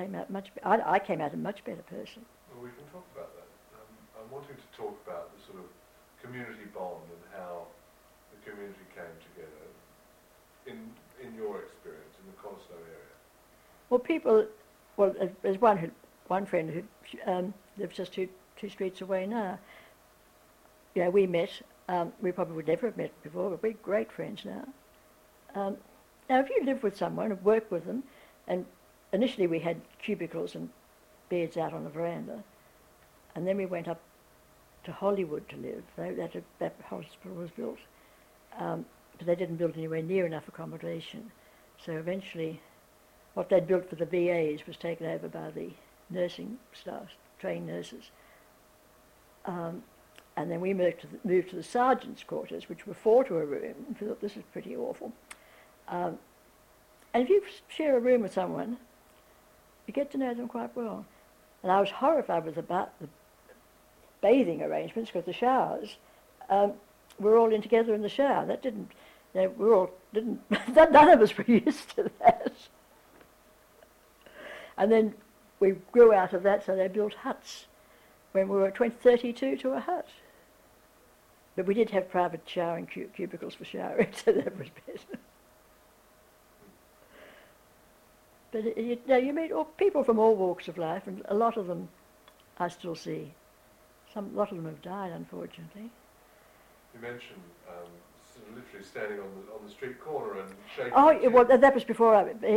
came out much. I, I came out a much better person. Well, we can talk about that. Um, I'm wanting to talk about the sort of community bond and how the community came together in in your experience in the Coniston area. Well, people. Well, there's one who, one friend who um, lives just two two streets away now. Yeah, we met. Um, we probably would never have met before, but we're great friends now. Um, now, if you live with someone and work with them, and initially we had cubicles and beds out on the veranda, and then we went up to Hollywood to live. That, that hospital was built, um, but they didn't build anywhere near enough accommodation. So eventually, what they'd built for the VAs was taken over by the nursing staff, trained nurses. Um, and then we moved to, the, moved to the sergeant's quarters, which were four to a room, we thought this is pretty awful. Um, and if you share a room with someone, you get to know them quite well. And I was horrified with about the bathing arrangements because the showers um, were all in together in the shower. That didn't, you know, we all didn't, none of us were used to that. And then we grew out of that, so they built huts when we were 20, 32 to a hut. But we did have private showering cubicles for showering, so that was better. But it, you, know, you meet all, people from all walks of life, and a lot of them I still see. Some, a lot of them have died, unfortunately. You mentioned um, sort of literally standing on the on the street corner and shaking. Oh, well, that was before I.